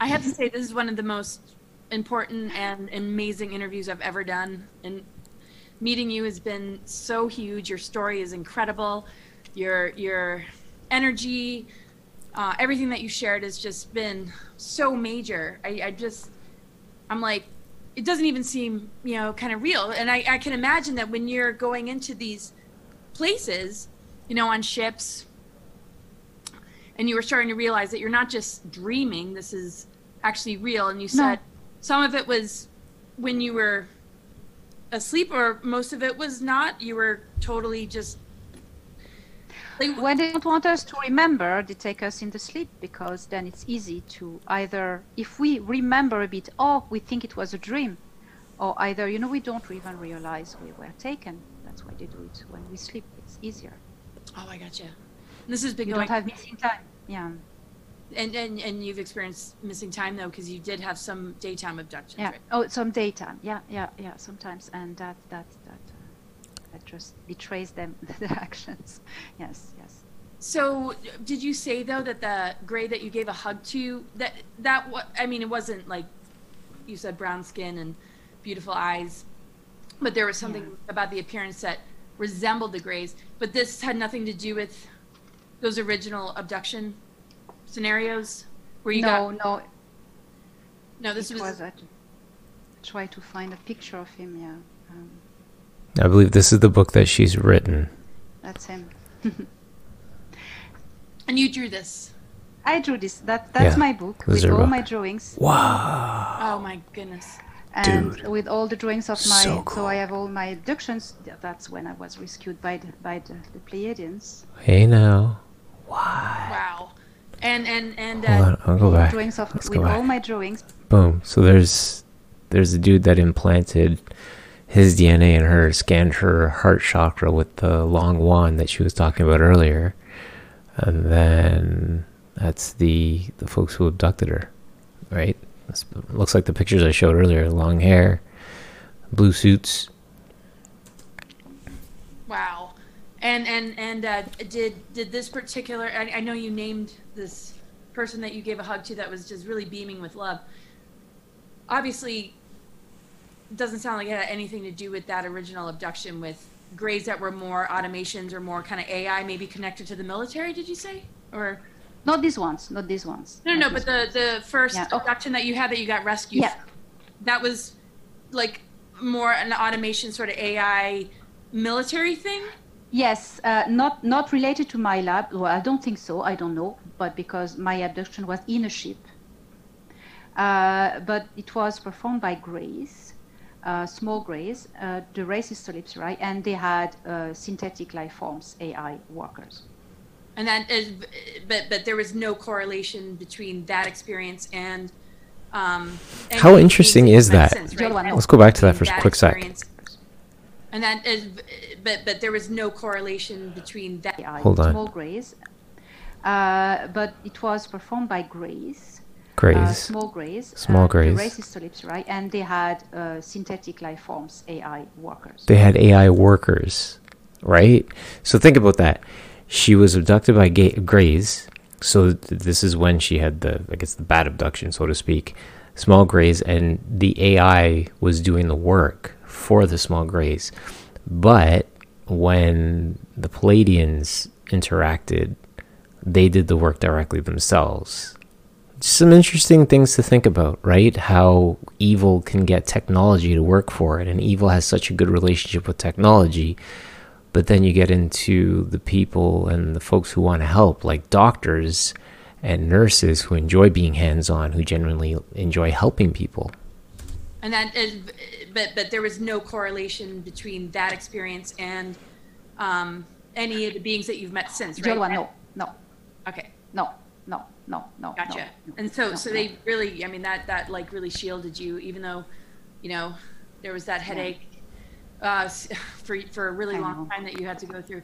I have to say, this is one of the most important and amazing interviews I've ever done. And meeting you has been so huge. Your story is incredible. Your your energy, uh, everything that you shared has just been so major. I, I just, I'm like, it doesn't even seem, you know, kind of real. And I, I can imagine that when you're going into these places, you know, on ships, and you were starting to realize that you're not just dreaming, this is actually real. And you said some of it was when you were asleep, or most of it was not. You were totally just. Like, when they don't want us to remember, they take us in the sleep because then it's easy to either, if we remember a bit, oh, we think it was a dream, or either, you know, we don't even realize we were taken. That's why they do it when we sleep. It's easier. oh, I gotcha. This has been You don't have missing time. Yeah. And, and and you've experienced missing time though, because you did have some daytime abductions, Yeah. right? Oh, some daytime. Yeah, yeah, yeah. Sometimes, and that that that uh, that just betrays them the actions. Yes, yes. So, did you say though that the gray that you gave a hug to that that what I mean, it wasn't like you said brown skin and beautiful eyes, but there was something Yeah. about the appearance that resembled the grays. But this had nothing to do with those original abduction scenarios where you no, got no. no. No, this it was, was. I try to find a picture of him. Yeah. Um, I believe this is the book that she's written. that's him. and you drew this. I drew this. That that's Yeah, my book with all book. my drawings Wow. Oh my goodness. and Dude. with all the drawings of my. So So, cool. I have all my abductions. Th- That's when I was rescued by the, by the, the Pleiadians. Hey now. Wow! Wow. And and and Hold uh, on, I'll go back. Drawings of Let's with all back. my drawings. Boom. So there's there's a dude that implanted his DNA in her, scanned her heart chakra with the long wand that she was talking about earlier, and then that's the the folks who abducted her, right? That's, looks like the pictures I showed earlier. Long hair, blue suits. Wow. And and and uh, did did this particular? I, I know you named this person that you gave a hug to that was just really beaming with love. Obviously, doesn't sound like it had anything to do with that original abduction with grays that were more automations or more kind of AI, maybe connected to the military. Did you say? Or Not these ones. Not these ones. no, no, no but these the ones. the first Yeah. Oh. abduction that you had that you got rescued. Yeah. That was like more an automation sort of AI military thing. Yes, uh, not not related to MILAB. Well, I don't think so. I don't know, but because my abduction was in a ship, uh, but it was performed by Grays, uh, small Grays, uh, the racist Solipsi Rai, and they had uh, synthetic life forms, AI workers. And that is, but but there was no correlation between that experience and. Um, any How interesting is that that? sense, right? Let's go back to that for a quick sec. And that is, but but there was no correlation between that. AI, Hold on. small Grays, uh, but it was performed by Grays. uh, Grays. small grays, Small uh, grays. racist Solipsi Rai, and they had uh, synthetic life forms, AI workers. they had AI workers, right? So think about that. She was abducted by ga- Greys. So th- this is when she had the, I guess, the bad abduction, so to speak. Small Greys, and the AI was doing the work for the small Greys. But when the Pleiadians interacted, they did the work directly themselves some interesting things to think about, right? How evil can get technology to work for it, and evil has such a good relationship with technology. But then you get into the people and the folks who want to help, like doctors and nurses who enjoy being hands on, who genuinely enjoy helping people. And that is, but but there was no correlation between that experience and um, any of the beings that you've met since, right? Jolwa, no, no, Okay. no, no. no, no. Gotcha. no, no, and so, no, so no. they really, I mean, that that like really shielded you, even though, you know, there was that headache uh, for for a really I long know. time that you had to go through.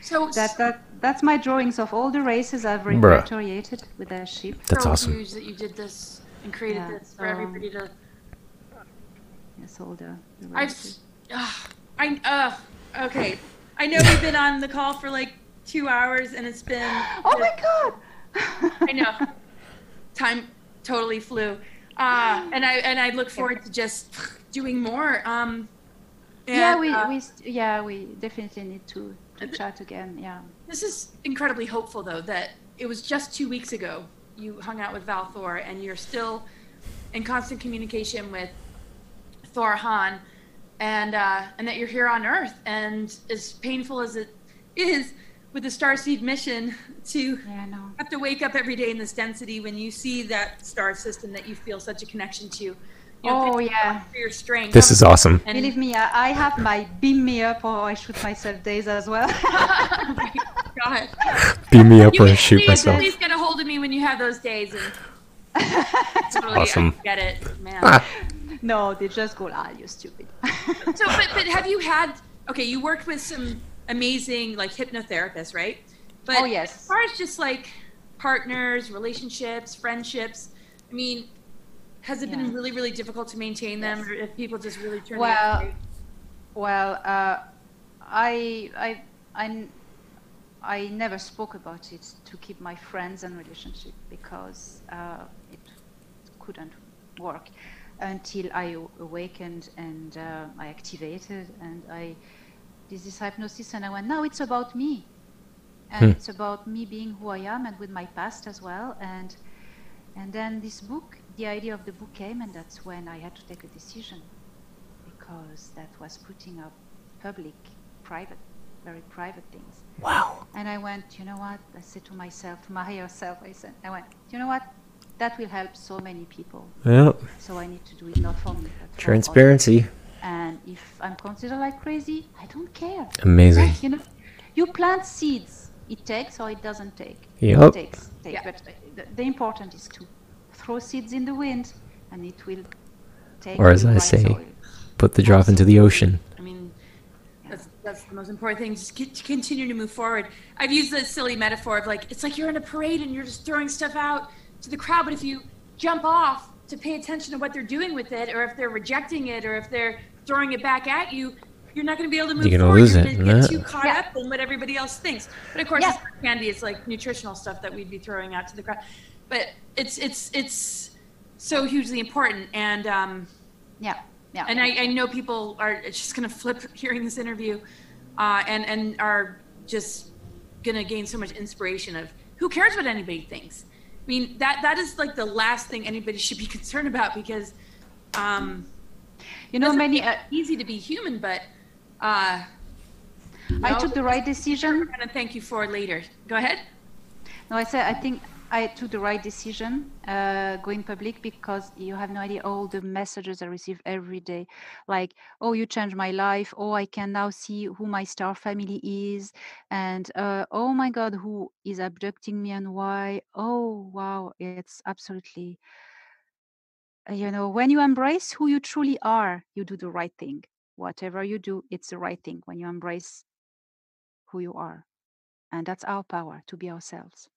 So That that that's my drawings of all the races I've Bruh. repatriated with their ship. That's so awesome. huge that you did this and created Yeah, this for so- everybody to. Yes, the I've, uh, I uh, okay. I know we've been on the call for like two hours, and it's been. Oh my god! I know. Time totally flew, uh, and I and I look forward to just doing more. Um, yeah, we, uh, we yeah we definitely need to, to chat again. Yeah. This is incredibly hopeful, though, that it was just two weeks ago you hung out with Val Thor, and you're still in constant communication with Thor Han, and uh, and that you're here on Earth. And as painful as it is with the Starseed mission to Yeah, I know. have to wake up every day in this density when you see that star system that you feel such a connection to. You know, Oh yeah. for your strength. This is awesome. And- Believe me, I, I have my beam me up or I shoot myself days as well. God. Beam me up You or can shoot please, myself. Please get a hold of me when you have those days. And totally, Awesome. I get it, man. Ah, no, they just go, ah, you're stupid. So, but, but have you had? Okay, you worked with some amazing like hypnotherapists, right? But Oh, yes. as far as just like partners, relationships, friendships, I mean, has it Yeah. been really, really difficult to maintain them, Yes. or if people just really turn? Well, away? Well, uh, I, I, I, I never spoke about it to keep my friends and relationship because uh, it couldn't work until I awakened and uh, I activated and I did this hypnosis and I went, now it's about me. And Hmm. it's about me being who I am and with my past as well. And and then this book, the idea of the book came, and that's when I had to take a decision because that was putting up public, private, very private things. wow. And I went, you know what? I said to myself, to my higher self, I said, I went, you know what? That will help so many people. Yep. So I need to do it not for me, but for. Transparency. And if I'm considered like crazy, I don't care. Amazing. You know, you plant seeds. It takes or it doesn't take. Yep. It takes. take. Yeah. But uh, the, the important is to throw seeds in the wind, and it will take. Or as I say, soil. Put the drop into the ocean. I mean, that's that's the most important thing. Just get, to continue to move forward. I've used this silly metaphor of like it's like you're in a parade and you're just throwing stuff out to the crowd, but if you jump off to pay attention to what they're doing with it, or if they're rejecting it, or if they're throwing it back at you, you're not going to be able to move You're gonna forward. lose you're it, gonna yeah. get too caught Yeah. up in what everybody else thinks. But of course, Yeah. it's candy. It's like nutritional stuff that we'd be throwing out to the crowd. But it's it's it's so hugely important and. um Yeah. Yeah. and I, I know people are just going to flip hearing this interview uh, and, and are just going to gain so much inspiration of who cares what anybody thinks. I mean, that, that is like the last thing anybody should be concerned about because um, you know, many. Uh, easy to be human, but uh, I no, took the right decision. We're going to thank you for later. Go ahead. No, I said I think I took the right decision uh, going public because you have no idea all the messages I receive every day. Like, oh, you changed my life. Oh, I can now see who my star family is. And uh, oh my God, who is abducting me and why? Oh, wow. It's absolutely, you know, when you embrace who you truly are, you do the right thing. Whatever you do, it's the right thing when you embrace who you are. And that's our power to be ourselves.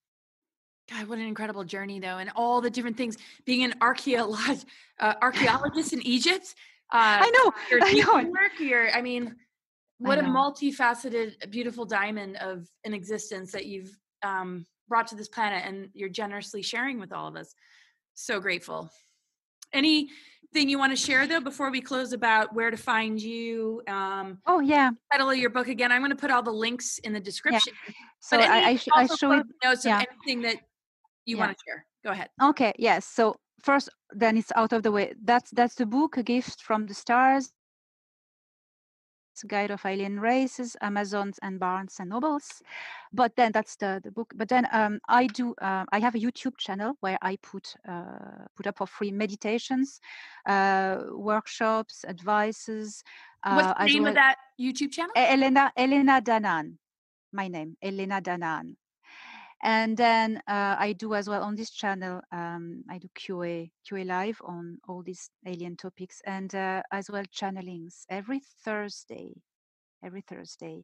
God, what an incredible journey, though, and all the different things. Being an archaeolog- uh, archaeologist in Egypt. Uh, I know. your I know. work, your, I mean, what a multifaceted, beautiful diamond of an existence that you've um, brought to this planet, and you're generously sharing with all of us. So grateful. Anything you want to share though before we close about where to find you? Um, Oh yeah. title of your book again. I'm going to put all the links in the description. So but I, I, sh- I also show it. closing notes yeah. of anything that you Yeah. want to share. Go ahead. Okay. Yes. So first, then it's out of the way. That's that's the book, A Gift from the Stars. It's Guide of Alien Races, Amazons and Barnes and Nobles. But then that's the, the book. But then um, I do. Uh, I have a YouTube channel where I put uh, put up for free meditations, uh, workshops, advices. Uh, What's the name of that YouTube channel? Elena Elena Danan, my name Elena Danan, and then uh, I do as well on this channel. Um, I do QA QA live on all these alien topics, and uh, as well channelings every Thursday. Every Thursday,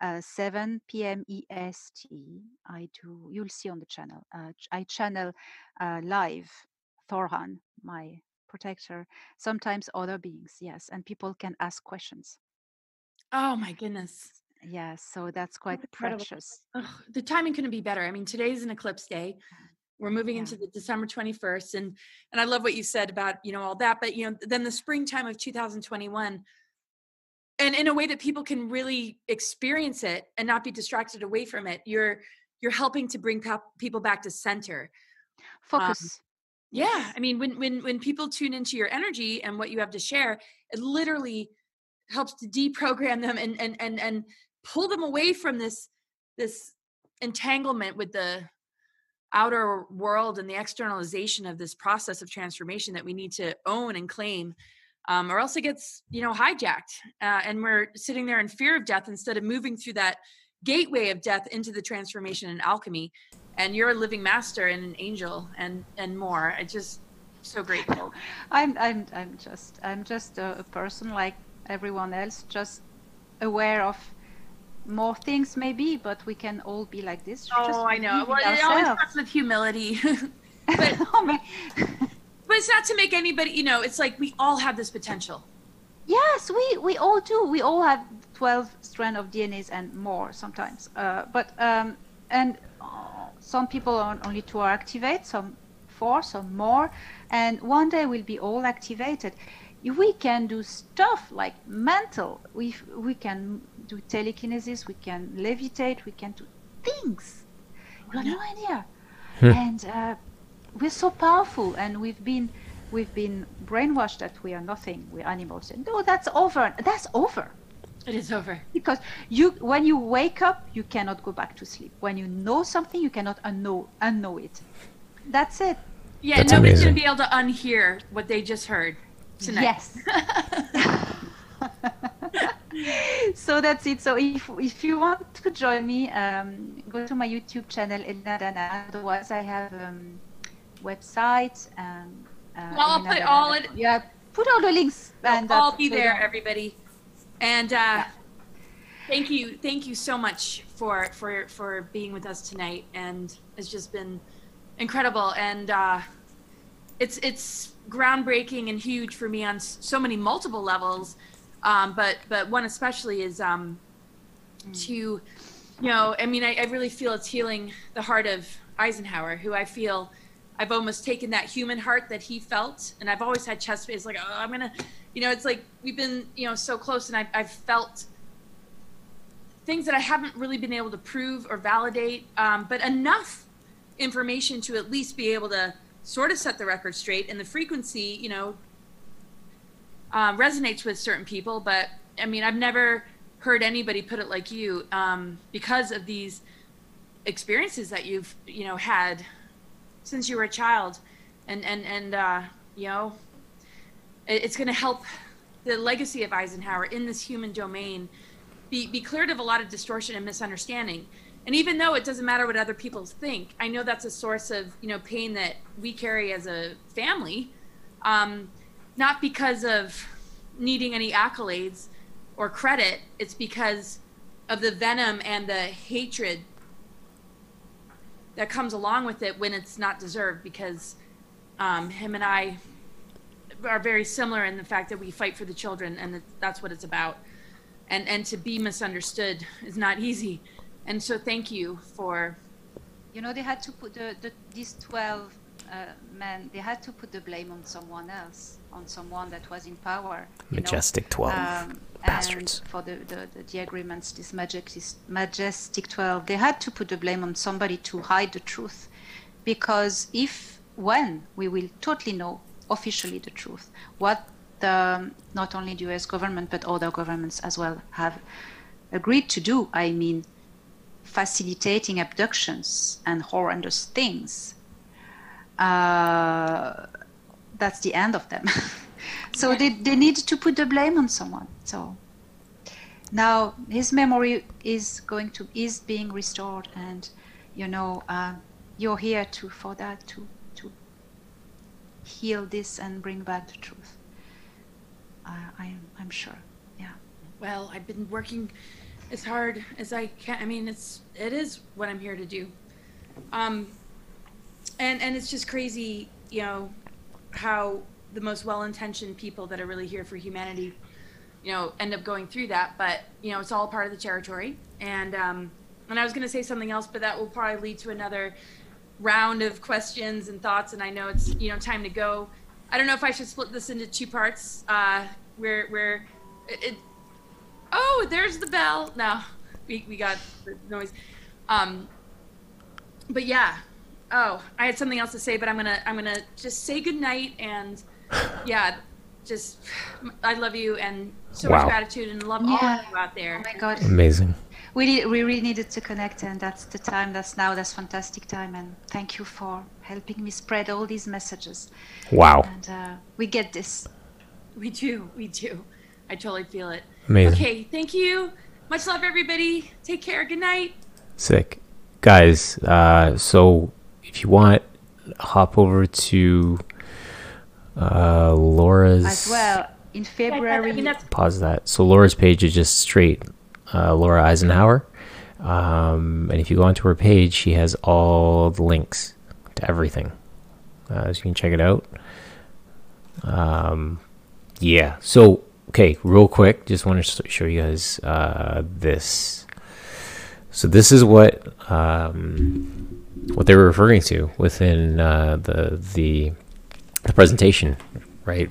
uh, 7 p.m. EST. I do. You'll see on the channel. Uh, I channel uh, live Thor Han, my protector. Sometimes other beings, yes, and people can ask questions. Oh my goodness. Yes, so that's quite precious. Ugh, the timing couldn't be better. I mean, today's an eclipse day. We're moving Yeah. into the December 21st and and I love what you said about, you know, all that, but you know, then the springtime of 2021 and in a way that people can really experience it and not be distracted away from it. You're you're helping to bring people back to center. Um, Focus. Yeah, I mean, when when when people tune into your energy and what you have to share, it literally helps to deprogram them and and and and pull them away from this this entanglement with the outer world and the externalization of this process of transformation that we need to own and claim um, or else it gets you know hijacked uh, and we're sitting there in fear of death instead of moving through that gateway of death into the transformation and alchemy. And you're a living master and an angel and and more. I just so grateful. I'm I'm I'm just I'm just a, a person like everyone else, just aware of more things maybe, but we can all be like this. just oh i know well it always starts with humility but Oh, but it's not to make anybody you know it's like we all have this potential yes, we we all do. We all have twelve strand of DNAs and more sometimes. Uh, but um, and uh, some people are only two are activate, some four, some more, and one day we'll be all activated. We can do stuff like mental. We we can do telekinesis. We can levitate. We can do things. You have no idea. And uh, we're so powerful, and we've been we've been brainwashed that we are nothing. We're animals. And no, that's over. That's over it is over because you when you wake up you cannot go back to sleep when you know something you cannot unknow unknow it that's it yeah That's nobody's amazing. gonna be able to unhear what they just heard tonight yes so that's it so if if you want to join me um, go to my youtube channel Elena Danan otherwise i have um, website and uh, Well, I'll put Dana- all it- yeah put all the links and I'll be there, everybody. And uh, thank you, thank you so much for for for being with us tonight. And it's just been incredible. And uh, it's it's groundbreaking and huge for me on so many multiple levels. Um, but but one especially is um, to you know i mean I, I really feel it's healing the heart of eisenhower who i feel i've almost taken that human heart that he felt. And i've always had chest pains like oh i'm gonna you know it's like we've been you know so close and i've, I've felt things that i haven't really been able to prove or validate. Um, but enough information to at least be able to sort of set the record straight. And the frequency you know um, resonates with certain people but i mean i've never heard anybody put it like you um, because of these experiences that you've you know had since you were a child. And and and uh, you know it, it's going to help the legacy of eisenhower in this human domain be, be cleared of a lot of distortion and misunderstanding. And even though it doesn't matter what other people think i know that's a source of you know pain that we carry as a family. Um, not because of needing any accolades or credit it's because of the venom and the hatred that comes along with it when it's not deserved because um, him and i are very similar in the fact that we fight for the children and that- that's what it's about and and to be misunderstood is not easy and so thank you for You know, they had to put the, the these twelve uh, men. They had to put the blame on someone else, on someone that was in power. you know. Majestic 12. Um, Bastards. And for the, the, the, the agreements, this majestic, majestic 12, they had to put the blame on somebody to hide the truth. Because if, when we will totally know officially the truth, what the, not only the US government, but other governments as well have agreed to do, I mean, facilitating abductions and horrendous things, uh, that's the end of them. so they, they need to put the blame on someone. So now his memory is going to is being restored, and you know, uh, you're here to for that to to heal this and bring back the truth. Uh, I'm I'm sure. Yeah. Well, I've been working as hard as I can. I mean, it's it is what I'm here to do. Um, and and it's just crazy, you know, how the most well-intentioned people that are really here for humanity, you know, end up going through that. But you know, it's all part of the territory. And um, and I was going to say something else, but that will probably lead to another round of questions and thoughts. And I know it's you know time to go. I don't know if I should split this into two parts. Uh, where where it, it oh, there's the bell. No, we, we got the noise. Um, but yeah. Oh, I had something else to say, but I'm gonna I'm gonna just say good night and yeah, just I love you and so Wow. much gratitude and love all Yeah. of you out there. Oh my God. Amazing. we need, we really needed to connect and that's the time that's now that's fantastic time and thank you for helping me spread all these messages Wow. and uh, we get this We do, we do. I totally feel it. Amazing. Okay, thank you. Much love, everybody. Take care. Good night. Sick. Guys, uh, so if you want, hop over to uh, Laura's. as well in february Pause that. So Laura's page is just straight uh, Laura Eisenhower. Um, and if you go onto her page, she has all the links to everything. Uh, so you can check it out. Um, yeah. So, okay, real quick, just want to show you guys uh, this. So this is what um, what they were referring to within uh, the the the presentation, right?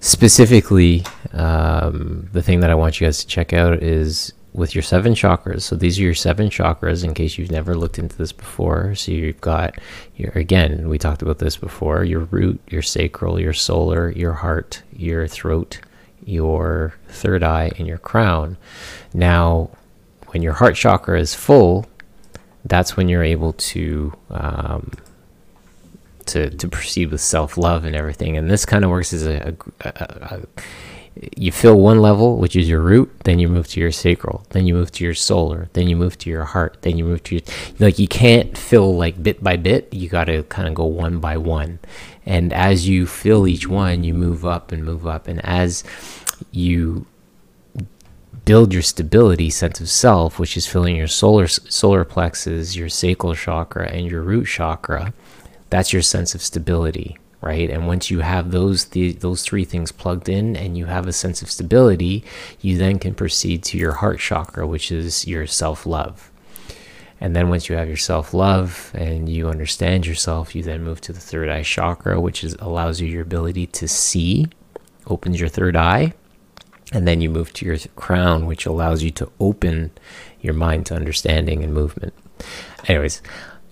Specifically, um, the thing that I want you guys to check out is with your seven chakras. So these are your seven chakras. In case you've never looked into this before, so you've got your again. We talked about this before. Your root, your sacral, your solar, your heart, your throat, your third eye, and your crown. Now, when your heart chakra is full, that's when you're able to um, to to proceed with self love and everything. And this kind of works as a, a, a, a you fill one level, which is your root, then you move to your sacral, then you move to your solar, then you move to your heart, then you move to your like you can't fill like bit by bit. You got to kind of go one by one. And as you fill each one, you move up and move up. And as you build your stability sense of self, which is filling your solar solar plexus, your sacral chakra, and your root chakra. That's your sense of stability, right? And once you have those the, those three things plugged in, and you have a sense of stability, you then can proceed to your heart chakra, which is your self love. And then once you have your self love and you understand yourself, you then move to the third eye chakra, which is allows you your ability to see, opens your third eye, and then you move to your crown, which allows you to open your mind to understanding and movement. Anyways,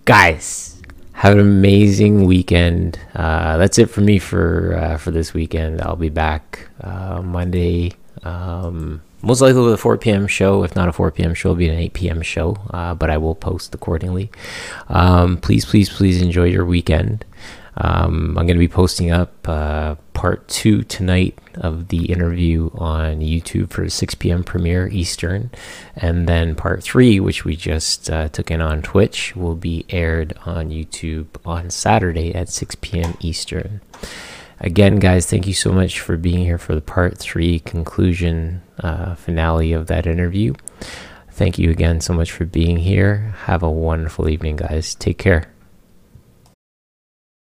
guys, have an amazing weekend. Uh, that's it for me for uh, for this weekend. I'll be back uh, Monday, um, most likely with a 4 p.m. show. If not a 4 p.m. show, it'll be an 8 p.m. show. Uh, but I will post accordingly. Um, please, please, please enjoy your weekend. Um, I'm going to be posting up uh, part two tonight of the interview on YouTube for 6 p.m. premiere Eastern, and then part three, which we just uh, took in on Twitch, will be aired on YouTube on Saturday at 6 p.m. Eastern. Again, guys, thank you so much for being here for the part three conclusion uh, finale of that interview. Thank you again so much for being here. Have a wonderful evening, guys. Take care.